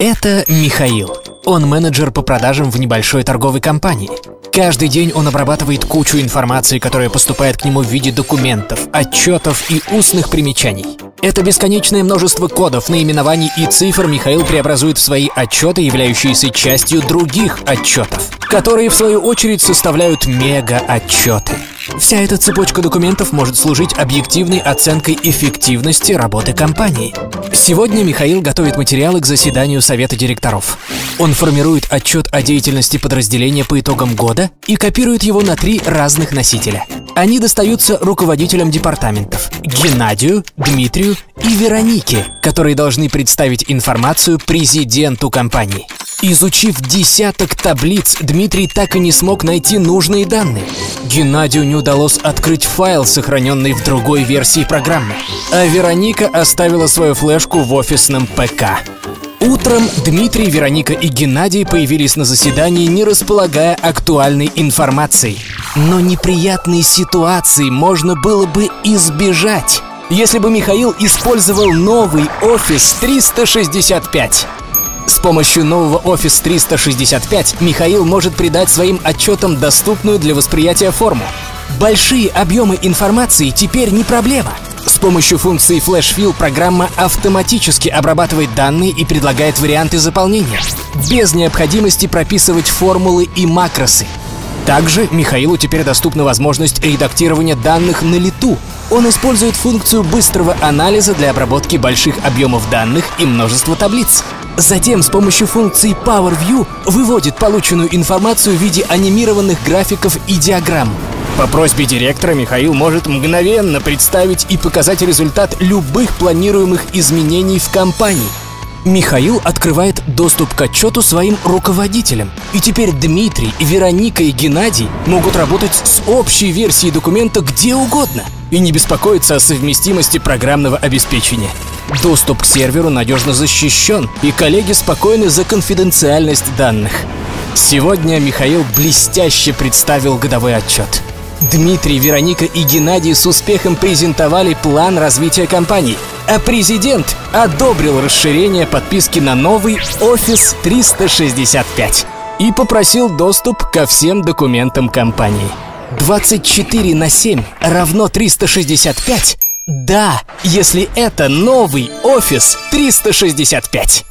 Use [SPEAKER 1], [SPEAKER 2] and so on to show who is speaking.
[SPEAKER 1] Это Михаил. Он менеджер по продажам в небольшой торговой компании. Каждый день он обрабатывает кучу информации, которая поступает к нему в виде документов, отчетов и устных примечаний. Это бесконечное множество кодов, наименований и цифр Михаил преобразует в свои отчеты, являющиеся частью других отчетов, которые в свою очередь составляют мега-отчеты. Вся эта цепочка документов может служить объективной оценкой эффективности работы компании. Сегодня Михаил готовит материалы к заседанию Совета директоров. Он формирует отчет о деятельности подразделения по итогам года и копирует его на три разных носителя. Они достаются руководителям департаментов – Геннадию, Дмитрию и Веронике, которые должны представить информацию президенту компании. Изучив десяток таблиц, Дмитрий так и не смог найти нужные данные. Геннадию не удалось открыть файл, сохраненный в другой версии программы. А Вероника оставила свою флешку в офисном ПК. Утром Дмитрий, Вероника и Геннадий появились на заседании, не располагая актуальной информацией. Но неприятные ситуации можно было бы избежать, если бы Михаил использовал новый Office 365. С помощью нового Office 365 Михаил может придать своим отчетам доступную для восприятия форму. Большие объемы информации теперь не проблема. С помощью функции Flash Fill программа автоматически обрабатывает данные и предлагает варианты заполнения, без необходимости прописывать формулы и макросы. Также Михаилу теперь доступна возможность редактирования данных на лету. Он использует функцию быстрого анализа для обработки больших объемов данных и множества таблиц. Затем с помощью функции Power View выводит полученную информацию в виде анимированных графиков и диаграмм. По просьбе директора Михаил может мгновенно представить и показать результат любых планируемых изменений в компании. Михаил открывает доступ к отчету своим руководителям. И теперь Дмитрий, Вероника и Геннадий могут работать с общей версией документа где угодно и не беспокоиться о совместимости программного обеспечения. Доступ к серверу надежно защищен, и коллеги спокойны за конфиденциальность данных. Сегодня Михаил блестяще представил годовой отчет. Дмитрий, Вероника и Геннадий с успехом презентовали план развития компании, а президент одобрил расширение подписки на новый Office 365 и попросил доступ ко всем документам компании. 24 на 7 равно 365? Да, если это новый Office 365.